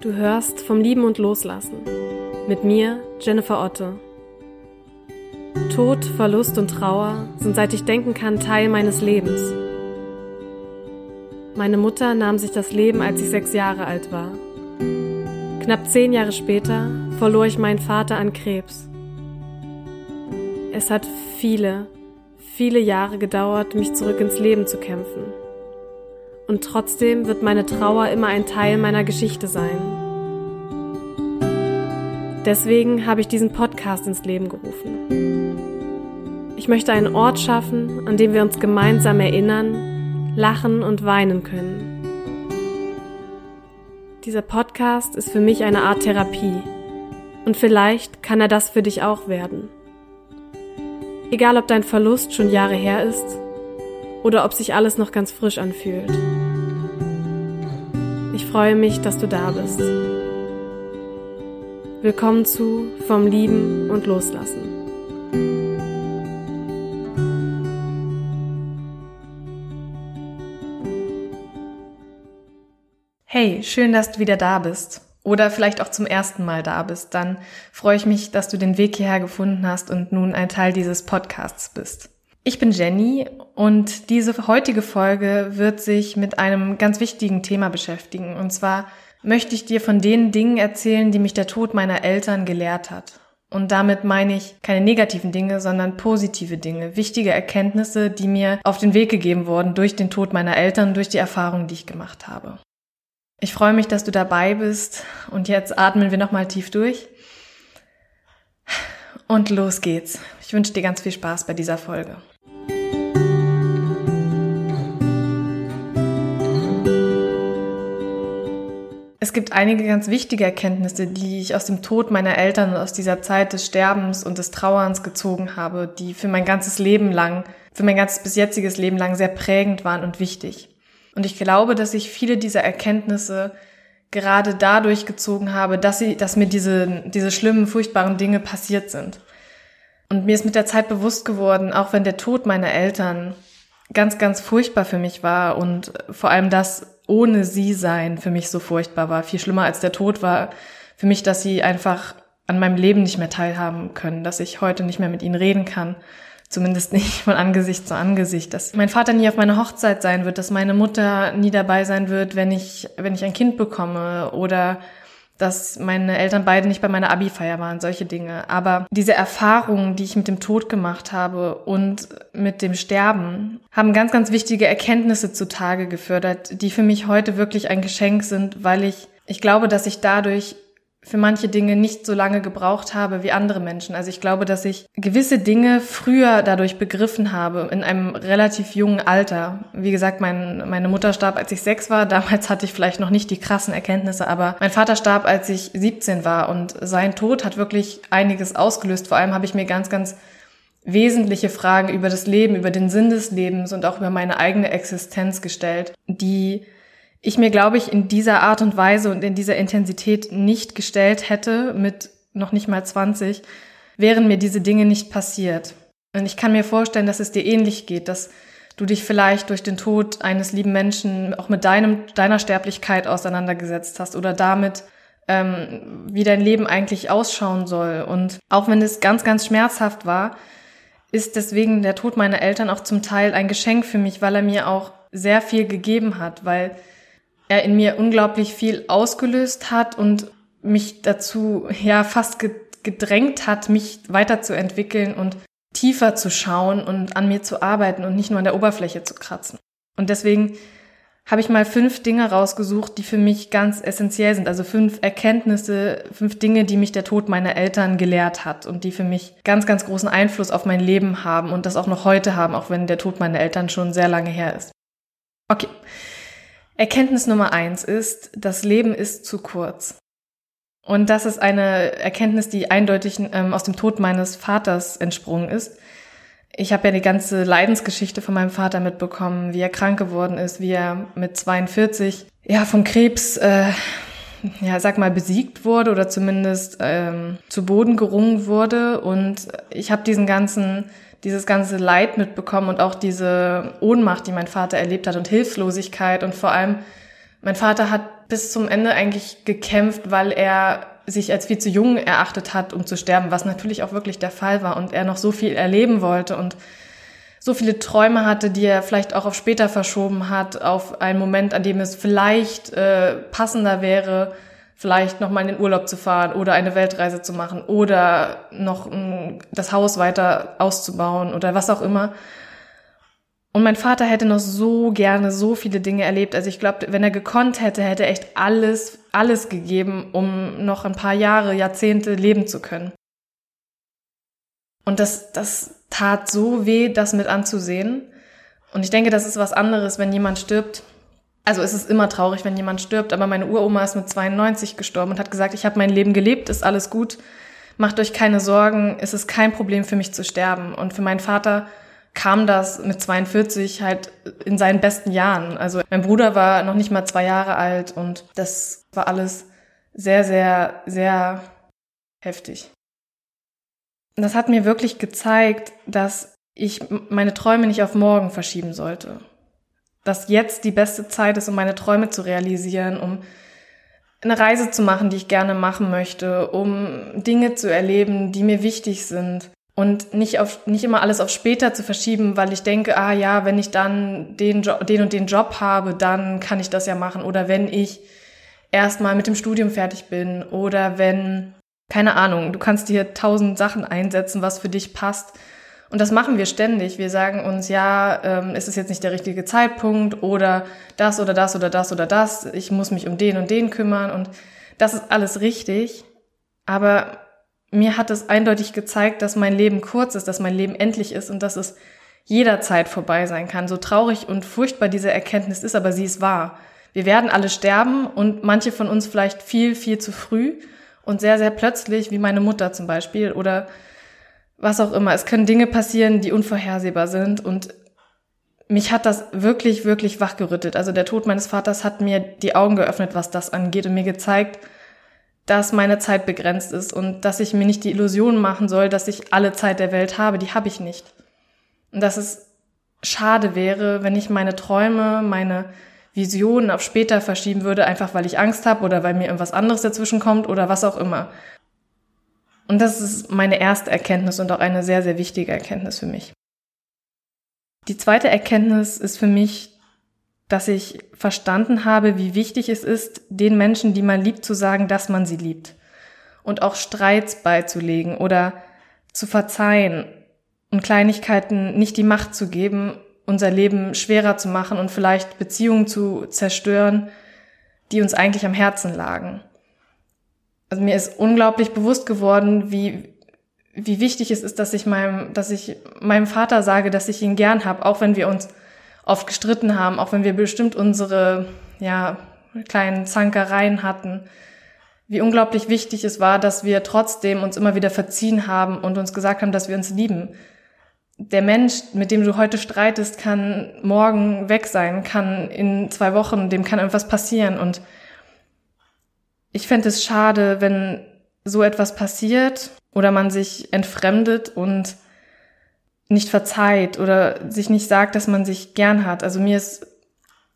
Du hörst vom Lieben und Loslassen. Mit mir, Jennifer Otte. Tod, Verlust und Trauer sind seit ich denken kann Teil meines Lebens. Meine Mutter nahm sich das Leben, als ich sechs Jahre alt war. Knapp zehn Jahre später verlor ich meinen Vater an Krebs. Es hat viele, viele Jahre gedauert, mich zurück ins Leben zu kämpfen. Und trotzdem wird meine Trauer immer ein Teil meiner Geschichte sein. Deswegen habe ich diesen Podcast ins Leben gerufen. Ich möchte einen Ort schaffen, an dem wir uns gemeinsam erinnern, lachen und weinen können. Dieser Podcast ist für mich eine Art Therapie. Und vielleicht kann er das für dich auch werden. Egal ob dein Verlust schon Jahre her ist oder ob sich alles noch ganz frisch anfühlt. Ich freue mich, dass du da bist. Willkommen zu Vom Lieben und Loslassen. Hey, schön, dass du wieder da bist. Oder vielleicht auch zum ersten Mal da bist. Dann freue ich mich, dass du den Weg hierher gefunden hast und nun ein Teil dieses Podcasts bist. Ich bin Jenny und diese heutige Folge wird sich mit einem ganz wichtigen Thema beschäftigen. Und zwar möchte ich dir von den Dingen erzählen, die mich der Tod meiner Eltern gelehrt hat. Und damit meine ich keine negativen Dinge, sondern positive Dinge, wichtige Erkenntnisse, die mir auf den Weg gegeben wurden durch den Tod meiner Eltern, durch die Erfahrungen, die ich gemacht habe. Ich freue mich, dass du dabei bist und jetzt atmen wir nochmal tief durch. Und los geht's. Ich wünsche dir ganz viel Spaß bei dieser Folge. Es gibt einige ganz wichtige Erkenntnisse, die ich aus dem Tod meiner Eltern und aus dieser Zeit des Sterbens und des Trauerns gezogen habe, die für mein ganzes Leben lang, für mein ganzes bis jetziges Leben lang sehr prägend waren und wichtig. Und ich glaube, dass ich viele dieser Erkenntnisse gerade dadurch gezogen habe, dass sie, dass mir diese, diese schlimmen, furchtbaren Dinge passiert sind. Und mir ist mit der Zeit bewusst geworden, auch wenn der Tod meiner Eltern ganz, ganz furchtbar für mich war und vor allem das ohne sie sein für mich so furchtbar war, viel schlimmer als der Tod war für mich, dass sie einfach an meinem Leben nicht mehr teilhaben können, dass ich heute nicht mehr mit ihnen reden kann, Zumindest nicht von Angesicht zu Angesicht. Dass mein Vater nie auf meiner Hochzeit sein wird, dass meine Mutter nie dabei sein wird, wenn ich, wenn ich ein Kind bekomme oder dass meine Eltern beide nicht bei meiner Abi-Feier waren, solche Dinge. Aber diese Erfahrungen, die ich mit dem Tod gemacht habe und mit dem Sterben, haben ganz, ganz wichtige Erkenntnisse zutage gefördert, die für mich heute wirklich ein Geschenk sind, weil ich, ich glaube, dass ich dadurch für manche Dinge nicht so lange gebraucht habe wie andere Menschen. Also ich glaube, dass ich gewisse Dinge früher dadurch begriffen habe, in einem relativ jungen Alter. Wie gesagt, mein, meine Mutter starb, als ich sechs war. Damals hatte ich vielleicht noch nicht die krassen Erkenntnisse, aber mein Vater starb, als ich 17 war und sein Tod hat wirklich einiges ausgelöst. Vor allem habe ich mir ganz, ganz wesentliche Fragen über das Leben, über den Sinn des Lebens und auch über meine eigene Existenz gestellt, die ich mir, glaube ich, in dieser Art und Weise und in dieser Intensität nicht gestellt hätte, mit noch nicht mal 20, wären mir diese Dinge nicht passiert. Und ich kann mir vorstellen, dass es dir ähnlich geht, dass du dich vielleicht durch den Tod eines lieben Menschen auch mit deinem, deiner Sterblichkeit auseinandergesetzt hast oder damit, ähm, wie dein Leben eigentlich ausschauen soll. Und auch wenn es ganz, ganz schmerzhaft war, ist deswegen der Tod meiner Eltern auch zum Teil ein Geschenk für mich, weil er mir auch sehr viel gegeben hat, weil er in mir unglaublich viel ausgelöst hat und mich dazu ja fast gedrängt hat, mich weiterzuentwickeln und tiefer zu schauen und an mir zu arbeiten und nicht nur an der Oberfläche zu kratzen. Und deswegen habe ich mal fünf Dinge rausgesucht, die für mich ganz essentiell sind. Also fünf Erkenntnisse, fünf Dinge, die mich der Tod meiner Eltern gelehrt hat und die für mich ganz, ganz großen Einfluss auf mein Leben haben und das auch noch heute haben, auch wenn der Tod meiner Eltern schon sehr lange her ist. Okay. Erkenntnis Nummer eins ist, das Leben ist zu kurz. Und das ist eine Erkenntnis, die eindeutig ähm, aus dem Tod meines Vaters entsprungen ist. Ich habe ja die ganze Leidensgeschichte von meinem Vater mitbekommen, wie er krank geworden ist, wie er mit 42 ja vom Krebs äh, ja sag mal besiegt wurde oder zumindest ähm, zu Boden gerungen wurde. Und ich habe diesen ganzen dieses ganze Leid mitbekommen und auch diese Ohnmacht, die mein Vater erlebt hat und Hilflosigkeit und vor allem mein Vater hat bis zum Ende eigentlich gekämpft, weil er sich als viel zu jung erachtet hat, um zu sterben, was natürlich auch wirklich der Fall war und er noch so viel erleben wollte und so viele Träume hatte, die er vielleicht auch auf später verschoben hat, auf einen Moment, an dem es vielleicht äh, passender wäre, vielleicht noch mal in den Urlaub zu fahren oder eine Weltreise zu machen oder noch um, das Haus weiter auszubauen oder was auch immer. Und mein Vater hätte noch so gerne so viele Dinge erlebt. Also ich glaube, wenn er gekonnt hätte, hätte er echt alles, alles gegeben, um noch ein paar Jahre, Jahrzehnte leben zu können. Und das, das tat so weh, das mit anzusehen. Und ich denke, das ist was anderes, wenn jemand stirbt. Also es ist immer traurig, wenn jemand stirbt, aber meine Uroma ist mit 92 gestorben und hat gesagt, ich habe mein Leben gelebt, ist alles gut, macht euch keine Sorgen, es ist kein Problem für mich zu sterben. Und für meinen Vater kam das mit 42 halt in seinen besten Jahren. Also mein Bruder war noch nicht mal zwei Jahre alt und das war alles sehr, sehr, sehr heftig. Das hat mir wirklich gezeigt, dass ich meine Träume nicht auf morgen verschieben sollte. Dass jetzt die beste Zeit ist, um meine Träume zu realisieren, um eine Reise zu machen, die ich gerne machen möchte, um Dinge zu erleben, die mir wichtig sind. Und nicht auf nicht immer alles auf später zu verschieben, weil ich denke, ah ja, wenn ich dann den jo den und den Job habe, dann kann ich das ja machen. Oder wenn ich erstmal mit dem Studium fertig bin. Oder wenn keine Ahnung, du kannst dir tausend Sachen einsetzen, was für dich passt. Und das machen wir ständig. Wir sagen uns, ja, ähm, ist es jetzt nicht der richtige Zeitpunkt oder das oder das oder das oder das. Ich muss mich um den und den kümmern und das ist alles richtig. Aber mir hat es eindeutig gezeigt, dass mein Leben kurz ist, dass mein Leben endlich ist und dass es jederzeit vorbei sein kann. So traurig und furchtbar diese Erkenntnis ist, aber sie ist wahr. Wir werden alle sterben und manche von uns vielleicht viel, viel zu früh und sehr, sehr plötzlich, wie meine Mutter zum Beispiel oder was auch immer. Es können Dinge passieren, die unvorhersehbar sind und mich hat das wirklich, wirklich wachgerüttelt. Also der Tod meines Vaters hat mir die Augen geöffnet, was das angeht und mir gezeigt, dass meine Zeit begrenzt ist und dass ich mir nicht die Illusion machen soll, dass ich alle Zeit der Welt habe. Die habe ich nicht. Und dass es schade wäre, wenn ich meine Träume, meine Visionen auf später verschieben würde, einfach weil ich Angst habe oder weil mir irgendwas anderes dazwischen kommt oder was auch immer. Und das ist meine erste Erkenntnis und auch eine sehr, sehr wichtige Erkenntnis für mich. Die zweite Erkenntnis ist für mich, dass ich verstanden habe, wie wichtig es ist, den Menschen, die man liebt, zu sagen, dass man sie liebt. Und auch Streits beizulegen oder zu verzeihen und Kleinigkeiten nicht die Macht zu geben, unser Leben schwerer zu machen und vielleicht Beziehungen zu zerstören, die uns eigentlich am Herzen lagen. Also mir ist unglaublich bewusst geworden, wie, wie wichtig es ist, dass ich meinem, dass ich meinem Vater sage, dass ich ihn gern habe, auch wenn wir uns oft gestritten haben, auch wenn wir bestimmt unsere, ja, kleinen Zankereien hatten, wie unglaublich wichtig es war, dass wir trotzdem uns immer wieder verziehen haben und uns gesagt haben, dass wir uns lieben. Der Mensch, mit dem du heute streitest, kann morgen weg sein, kann in zwei Wochen, dem kann irgendwas passieren. Und ich fände es schade, wenn so etwas passiert oder man sich entfremdet und nicht verzeiht oder sich nicht sagt, dass man sich gern hat. Also mir ist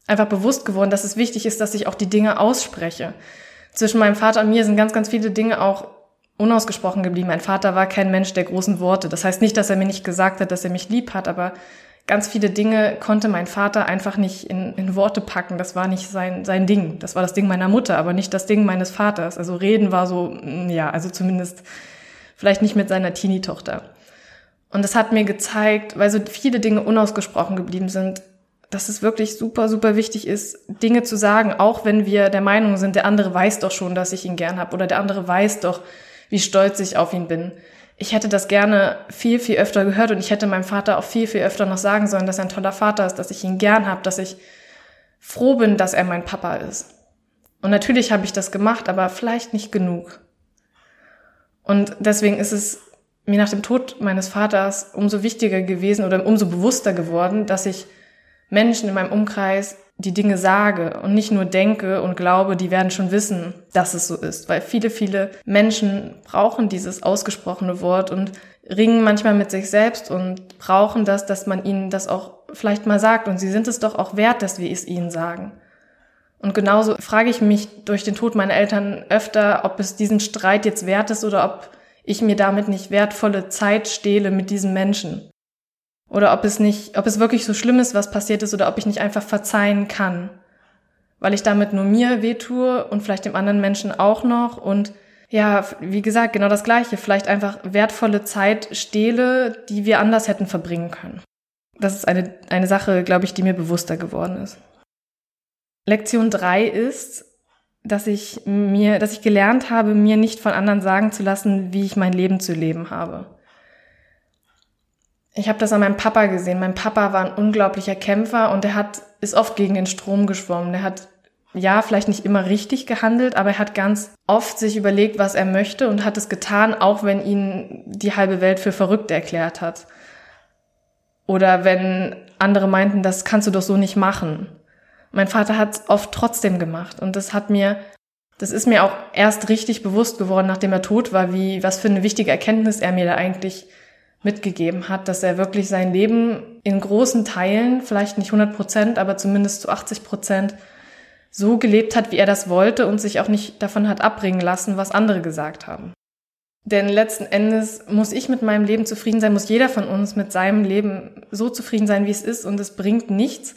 einfach bewusst geworden, dass es wichtig ist, dass ich auch die Dinge ausspreche. Zwischen meinem Vater und mir sind ganz, ganz viele Dinge auch unausgesprochen geblieben. Mein Vater war kein Mensch der großen Worte. Das heißt nicht, dass er mir nicht gesagt hat, dass er mich lieb hat, aber ganz viele Dinge konnte mein Vater einfach nicht in, in Worte packen. Das war nicht sein, sein Ding. Das war das Ding meiner Mutter, aber nicht das Ding meines Vaters. Also reden war so, ja, also zumindest vielleicht nicht mit seiner Teenie-Tochter. Und das hat mir gezeigt, weil so viele Dinge unausgesprochen geblieben sind, dass es wirklich super, super wichtig ist, Dinge zu sagen, auch wenn wir der Meinung sind, der andere weiß doch schon, dass ich ihn gern habe oder der andere weiß doch, wie stolz ich auf ihn bin. Ich hätte das gerne viel, viel öfter gehört und ich hätte meinem Vater auch viel, viel öfter noch sagen sollen, dass er ein toller Vater ist, dass ich ihn gern habe, dass ich froh bin, dass er mein Papa ist. Und natürlich habe ich das gemacht, aber vielleicht nicht genug. Und deswegen ist es mir nach dem Tod meines Vaters umso wichtiger gewesen oder umso bewusster geworden, dass ich Menschen in meinem Umkreis die Dinge sage und nicht nur denke und glaube, die werden schon wissen, dass es so ist. Weil viele, viele Menschen brauchen dieses ausgesprochene Wort und ringen manchmal mit sich selbst und brauchen das, dass man ihnen das auch vielleicht mal sagt. Und sie sind es doch auch wert, dass wir es ihnen sagen. Und genauso frage ich mich durch den Tod meiner Eltern öfter, ob es diesen Streit jetzt wert ist oder ob ich mir damit nicht wertvolle Zeit stehle mit diesen Menschen. Oder ob es nicht, ob es wirklich so schlimm ist, was passiert ist, oder ob ich nicht einfach verzeihen kann. Weil ich damit nur mir wehtue und vielleicht dem anderen Menschen auch noch und ja, wie gesagt, genau das Gleiche. Vielleicht einfach wertvolle Zeit stehle, die wir anders hätten verbringen können. Das ist eine, eine Sache, glaube ich, die mir bewusster geworden ist. Lektion drei ist, dass ich mir, dass ich gelernt habe, mir nicht von anderen sagen zu lassen, wie ich mein Leben zu leben habe. Ich habe das an meinem Papa gesehen. Mein Papa war ein unglaublicher Kämpfer und er hat, ist oft gegen den Strom geschwommen. Er hat ja, vielleicht nicht immer richtig gehandelt, aber er hat ganz oft sich überlegt, was er möchte und hat es getan, auch wenn ihn die halbe Welt für verrückt erklärt hat. Oder wenn andere meinten, das kannst du doch so nicht machen. Mein Vater hat es oft trotzdem gemacht und das hat mir, das ist mir auch erst richtig bewusst geworden, nachdem er tot war, wie, was für eine wichtige Erkenntnis er mir da eigentlich mitgegeben hat, dass er wirklich sein Leben in großen Teilen, vielleicht nicht 100 Prozent, aber zumindest zu 80 Prozent so gelebt hat, wie er das wollte und sich auch nicht davon hat abbringen lassen, was andere gesagt haben. Denn letzten Endes muss ich mit meinem Leben zufrieden sein, muss jeder von uns mit seinem Leben so zufrieden sein, wie es ist und es bringt nichts,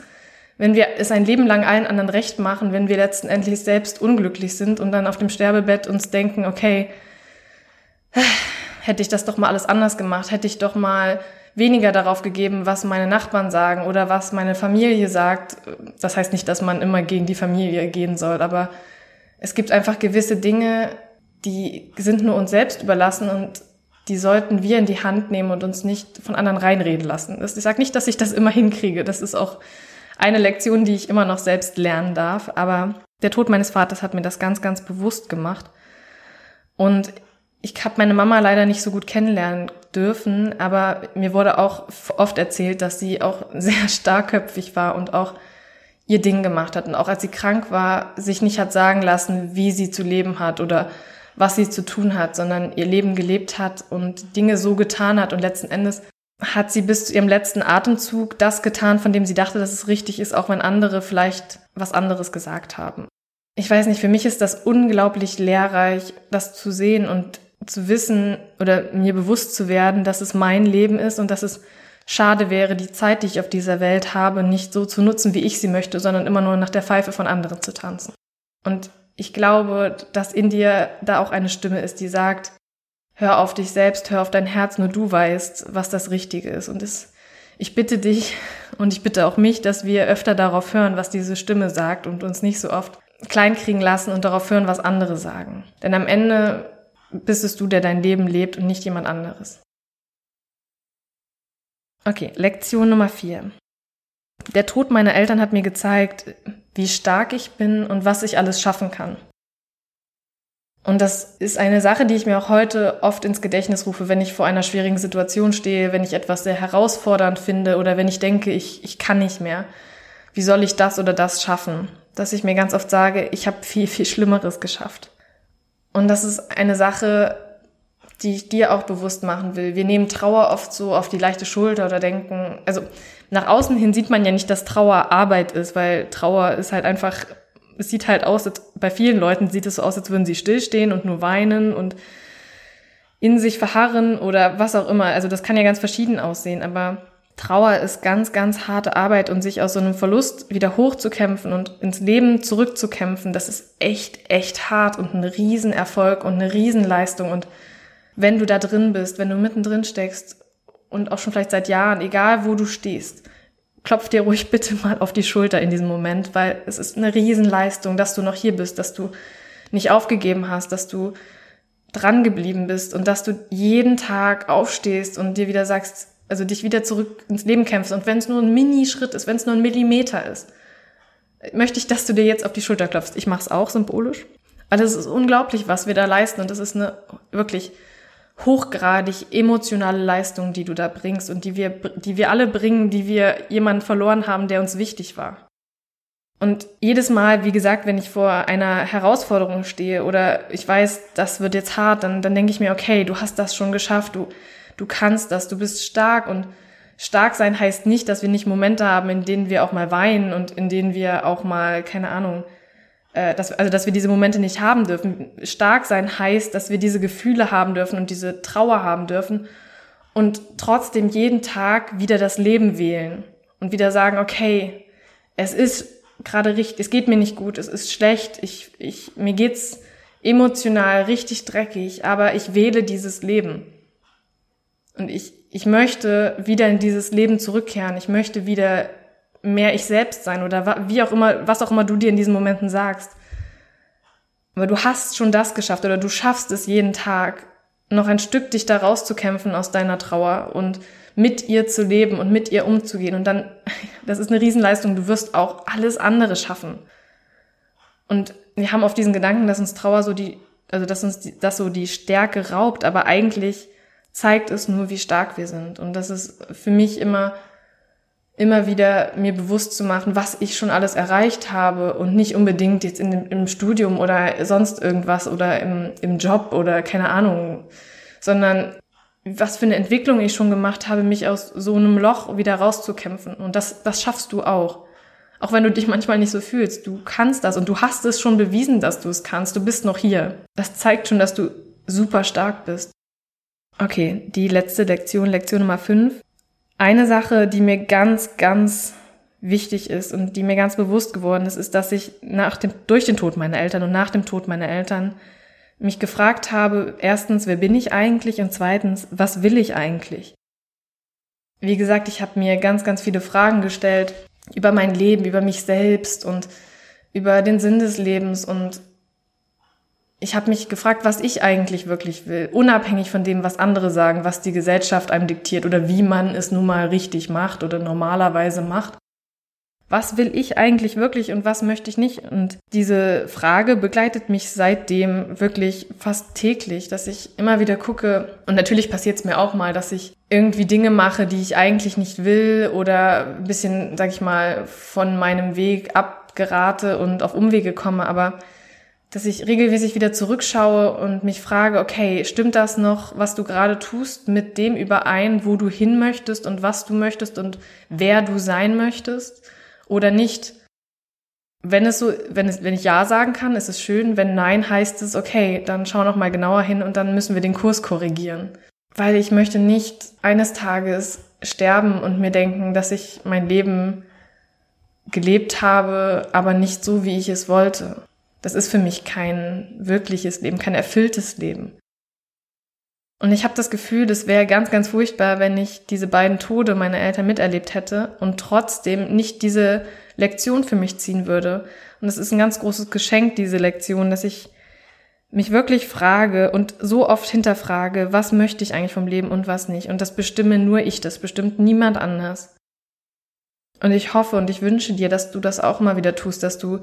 wenn wir es ein Leben lang allen anderen recht machen, wenn wir letzten Endes selbst unglücklich sind und dann auf dem Sterbebett uns denken, okay, hätte ich das doch mal alles anders gemacht, hätte ich doch mal weniger darauf gegeben, was meine Nachbarn sagen oder was meine Familie sagt. Das heißt nicht, dass man immer gegen die Familie gehen soll, aber es gibt einfach gewisse Dinge, die sind nur uns selbst überlassen und die sollten wir in die Hand nehmen und uns nicht von anderen reinreden lassen. Ich sage nicht, dass ich das immer hinkriege. Das ist auch eine Lektion, die ich immer noch selbst lernen darf. Aber der Tod meines Vaters hat mir das ganz, ganz bewusst gemacht. Und ich habe meine Mama leider nicht so gut kennenlernen dürfen, aber mir wurde auch oft erzählt, dass sie auch sehr starkköpfig war und auch ihr Ding gemacht hat und auch als sie krank war, sich nicht hat sagen lassen, wie sie zu leben hat oder was sie zu tun hat, sondern ihr Leben gelebt hat und Dinge so getan hat und letzten Endes hat sie bis zu ihrem letzten Atemzug das getan, von dem sie dachte, dass es richtig ist, auch wenn andere vielleicht was anderes gesagt haben. Ich weiß nicht, für mich ist das unglaublich lehrreich, das zu sehen und zu wissen oder mir bewusst zu werden, dass es mein Leben ist und dass es schade wäre, die Zeit, die ich auf dieser Welt habe, nicht so zu nutzen, wie ich sie möchte, sondern immer nur nach der Pfeife von anderen zu tanzen. Und ich glaube, dass in dir da auch eine Stimme ist, die sagt, hör auf dich selbst, hör auf dein Herz, nur du weißt, was das Richtige ist. Und es, ich bitte dich und ich bitte auch mich, dass wir öfter darauf hören, was diese Stimme sagt und uns nicht so oft kleinkriegen lassen und darauf hören, was andere sagen. Denn am Ende bist es du, der dein Leben lebt und nicht jemand anderes. Okay, Lektion Nummer vier. Der Tod meiner Eltern hat mir gezeigt, wie stark ich bin und was ich alles schaffen kann. Und das ist eine Sache, die ich mir auch heute oft ins Gedächtnis rufe, wenn ich vor einer schwierigen Situation stehe, wenn ich etwas sehr herausfordernd finde oder wenn ich denke, ich, ich kann nicht mehr. Wie soll ich das oder das schaffen? Dass ich mir ganz oft sage, ich habe viel, viel Schlimmeres geschafft. Und das ist eine Sache, die ich dir auch bewusst machen will. Wir nehmen Trauer oft so auf die leichte Schulter oder denken, also nach außen hin sieht man ja nicht, dass Trauer Arbeit ist, weil Trauer ist halt einfach, es sieht halt aus, bei vielen Leuten sieht es so aus, als würden sie stillstehen und nur weinen und in sich verharren oder was auch immer. Also das kann ja ganz verschieden aussehen, aber Trauer ist ganz, ganz harte Arbeit und sich aus so einem Verlust wieder hochzukämpfen und ins Leben zurückzukämpfen, das ist echt, echt hart und ein Riesenerfolg und eine Riesenleistung. Und wenn du da drin bist, wenn du mittendrin steckst und auch schon vielleicht seit Jahren, egal wo du stehst, klopf dir ruhig bitte mal auf die Schulter in diesem Moment, weil es ist eine Riesenleistung, dass du noch hier bist, dass du nicht aufgegeben hast, dass du dran geblieben bist und dass du jeden Tag aufstehst und dir wieder sagst, also dich wieder zurück ins Leben kämpfst. Und wenn es nur ein Minischritt ist, wenn es nur ein Millimeter ist, möchte ich, dass du dir jetzt auf die Schulter klopfst. Ich mache es auch symbolisch. Also es ist unglaublich, was wir da leisten. Und das ist eine wirklich hochgradig emotionale Leistung, die du da bringst und die wir, die wir alle bringen, die wir jemanden verloren haben, der uns wichtig war. Und jedes Mal, wie gesagt, wenn ich vor einer Herausforderung stehe oder ich weiß, das wird jetzt hart, dann, dann denke ich mir, okay, du hast das schon geschafft, du, du kannst das, du bist stark und stark sein heißt nicht, dass wir nicht Momente haben, in denen wir auch mal weinen und in denen wir auch mal, keine Ahnung, äh, dass, also dass wir diese Momente nicht haben dürfen. Stark sein heißt, dass wir diese Gefühle haben dürfen und diese Trauer haben dürfen und trotzdem jeden Tag wieder das Leben wählen und wieder sagen, okay, es ist gerade richtig, es geht mir nicht gut, es ist schlecht, ich, ich, mir geht's emotional richtig dreckig, aber ich wähle dieses Leben. Und ich, ich möchte wieder in dieses Leben zurückkehren. Ich möchte wieder mehr ich selbst sein oder wie auch immer, was auch immer du dir in diesen Momenten sagst. Aber du hast schon das geschafft oder du schaffst es jeden Tag, noch ein Stück dich da rauszukämpfen aus deiner Trauer und mit ihr zu leben und mit ihr umzugehen. Und dann, das ist eine Riesenleistung, du wirst auch alles andere schaffen. Und wir haben auf diesen Gedanken, dass uns Trauer so die, also dass uns die, das so die Stärke raubt, aber eigentlich zeigt es nur, wie stark wir sind. Und das ist für mich immer immer wieder mir bewusst zu machen, was ich schon alles erreicht habe und nicht unbedingt jetzt in im Studium oder sonst irgendwas oder im, im Job oder keine Ahnung, sondern was für eine Entwicklung ich schon gemacht habe, mich aus so einem Loch wieder rauszukämpfen. Und das, das schaffst du auch. Auch wenn du dich manchmal nicht so fühlst. Du kannst das und du hast es schon bewiesen, dass du es kannst. Du bist noch hier. Das zeigt schon, dass du super stark bist. Okay, die letzte Lektion, Lektion Nummer 5. Eine Sache, die mir ganz, ganz wichtig ist und die mir ganz bewusst geworden ist, ist, dass ich nach dem, durch den Tod meiner Eltern und nach dem Tod meiner Eltern mich gefragt habe, erstens, wer bin ich eigentlich und zweitens, was will ich eigentlich? Wie gesagt, ich habe mir ganz, ganz viele Fragen gestellt über mein Leben, über mich selbst und über den Sinn des Lebens und ich habe mich gefragt, was ich eigentlich wirklich will, unabhängig von dem, was andere sagen, was die Gesellschaft einem diktiert oder wie man es nun mal richtig macht oder normalerweise macht. Was will ich eigentlich wirklich und was möchte ich nicht? Und diese Frage begleitet mich seitdem wirklich fast täglich, dass ich immer wieder gucke, und natürlich passiert es mir auch mal, dass ich irgendwie Dinge mache, die ich eigentlich nicht will oder ein bisschen, sag ich mal, von meinem Weg abgerate und auf Umwege komme, aber dass ich regelmäßig wieder zurückschaue und mich frage, okay, stimmt das noch, was du gerade tust, mit dem überein, wo du hin möchtest und was du möchtest und wer du sein möchtest oder nicht? Wenn es so, wenn es, wenn ich Ja sagen kann, ist es schön. Wenn Nein, heißt es, okay, dann schau noch mal genauer hin und dann müssen wir den Kurs korrigieren. Weil ich möchte nicht eines Tages sterben und mir denken, dass ich mein Leben gelebt habe, aber nicht so, wie ich es wollte. Das ist für mich kein wirkliches Leben, kein erfülltes Leben. Und ich habe das Gefühl, das wäre ganz, ganz furchtbar, wenn ich diese beiden Tode meiner Eltern miterlebt hätte und trotzdem nicht diese Lektion für mich ziehen würde. Und es ist ein ganz großes Geschenk, diese Lektion, dass ich mich wirklich frage und so oft hinterfrage, was möchte ich eigentlich vom Leben und was nicht. Und das bestimme nur ich, das bestimmt niemand anders. Und ich hoffe und ich wünsche dir, dass du das auch immer wieder tust, dass du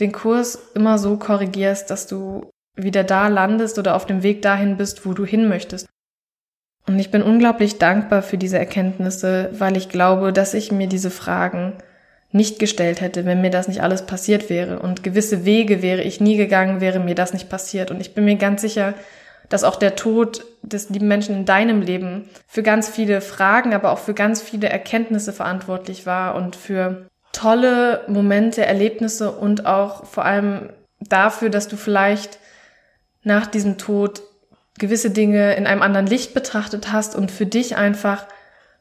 den Kurs immer so korrigierst, dass du wieder da landest oder auf dem Weg dahin bist, wo du hin möchtest. Und ich bin unglaublich dankbar für diese Erkenntnisse, weil ich glaube, dass ich mir diese Fragen nicht gestellt hätte, wenn mir das nicht alles passiert wäre. Und gewisse Wege wäre ich nie gegangen, wäre mir das nicht passiert. Und ich bin mir ganz sicher, dass auch der Tod des lieben Menschen in deinem Leben für ganz viele Fragen, aber auch für ganz viele Erkenntnisse verantwortlich war und für tolle Momente, Erlebnisse und auch vor allem dafür, dass du vielleicht nach diesem Tod gewisse Dinge in einem anderen Licht betrachtet hast und für dich einfach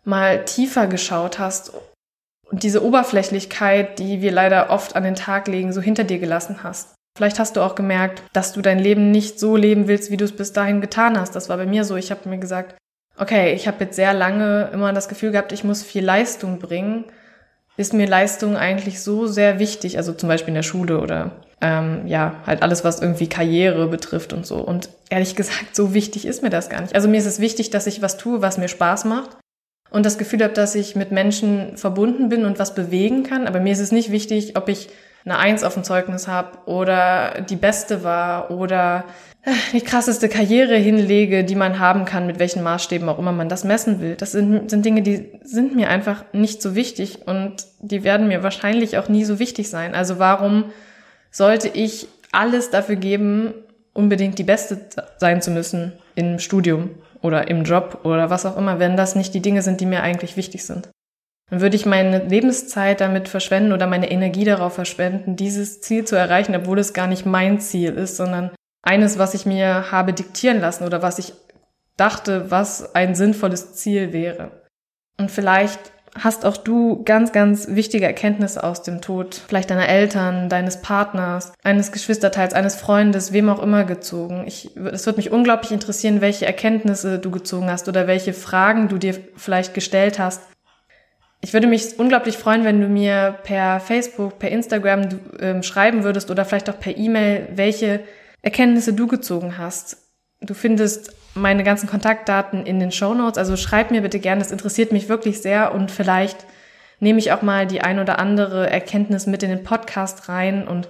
mal tiefer geschaut hast und diese Oberflächlichkeit, die wir leider oft an den Tag legen, so hinter dir gelassen hast. Vielleicht hast du auch gemerkt, dass du dein Leben nicht so leben willst, wie du es bis dahin getan hast. Das war bei mir so. Ich habe mir gesagt, okay, ich habe jetzt sehr lange immer das Gefühl gehabt, ich muss viel Leistung bringen ist mir Leistung eigentlich so sehr wichtig, also zum Beispiel in der Schule oder ähm, ja, halt alles, was irgendwie Karriere betrifft und so. Und ehrlich gesagt, so wichtig ist mir das gar nicht. Also mir ist es wichtig, dass ich was tue, was mir Spaß macht und das Gefühl habe, dass ich mit Menschen verbunden bin und was bewegen kann. Aber mir ist es nicht wichtig, ob ich eine Eins auf dem Zeugnis habe oder die Beste war oder die krasseste Karriere hinlege, die man haben kann, mit welchen Maßstäben auch immer man das messen will. Das sind, sind Dinge, die sind mir einfach nicht so wichtig und die werden mir wahrscheinlich auch nie so wichtig sein. Also warum sollte ich alles dafür geben, unbedingt die Beste sein zu müssen im Studium oder im Job oder was auch immer, wenn das nicht die Dinge sind, die mir eigentlich wichtig sind? Dann würde ich meine Lebenszeit damit verschwenden oder meine Energie darauf verschwenden, dieses Ziel zu erreichen, obwohl es gar nicht mein Ziel ist, sondern eines, was ich mir habe diktieren lassen oder was ich dachte, was ein sinnvolles Ziel wäre. Und vielleicht hast auch du ganz, ganz wichtige Erkenntnisse aus dem Tod, vielleicht deiner Eltern, deines Partners, eines Geschwisterteils, eines Freundes, wem auch immer gezogen. Ich, es würde mich unglaublich interessieren, welche Erkenntnisse du gezogen hast oder welche Fragen du dir vielleicht gestellt hast. Ich würde mich unglaublich freuen, wenn du mir per Facebook, per Instagram äh, schreiben würdest oder vielleicht auch per E-Mail, welche Erkenntnisse du gezogen hast. Du findest meine ganzen Kontaktdaten in den Show Notes. Also schreib mir bitte gerne, das interessiert mich wirklich sehr und vielleicht nehme ich auch mal die ein oder andere Erkenntnis mit in den Podcast rein und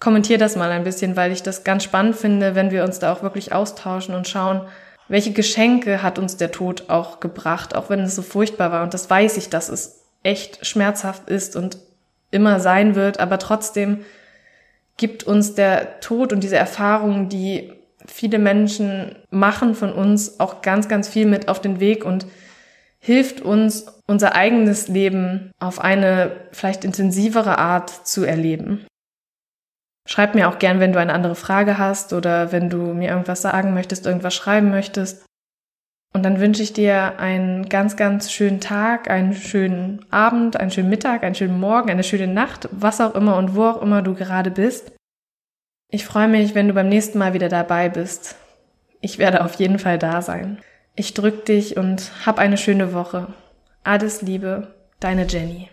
kommentiere das mal ein bisschen, weil ich das ganz spannend finde, wenn wir uns da auch wirklich austauschen und schauen, welche Geschenke hat uns der Tod auch gebracht, auch wenn es so furchtbar war. Und das weiß ich, dass es echt schmerzhaft ist und immer sein wird, aber trotzdem gibt uns der Tod und diese Erfahrungen, die viele Menschen machen von uns auch ganz, ganz viel mit auf den Weg und hilft uns, unser eigenes Leben auf eine vielleicht intensivere Art zu erleben. Schreib mir auch gern, wenn du eine andere Frage hast oder wenn du mir irgendwas sagen möchtest, irgendwas schreiben möchtest. Und dann wünsche ich dir einen ganz, ganz schönen Tag, einen schönen Abend, einen schönen Mittag, einen schönen Morgen, eine schöne Nacht, was auch immer und wo auch immer du gerade bist. Ich freue mich, wenn du beim nächsten Mal wieder dabei bist. Ich werde auf jeden Fall da sein. Ich drück dich und hab eine schöne Woche. Alles Liebe, deine Jenny.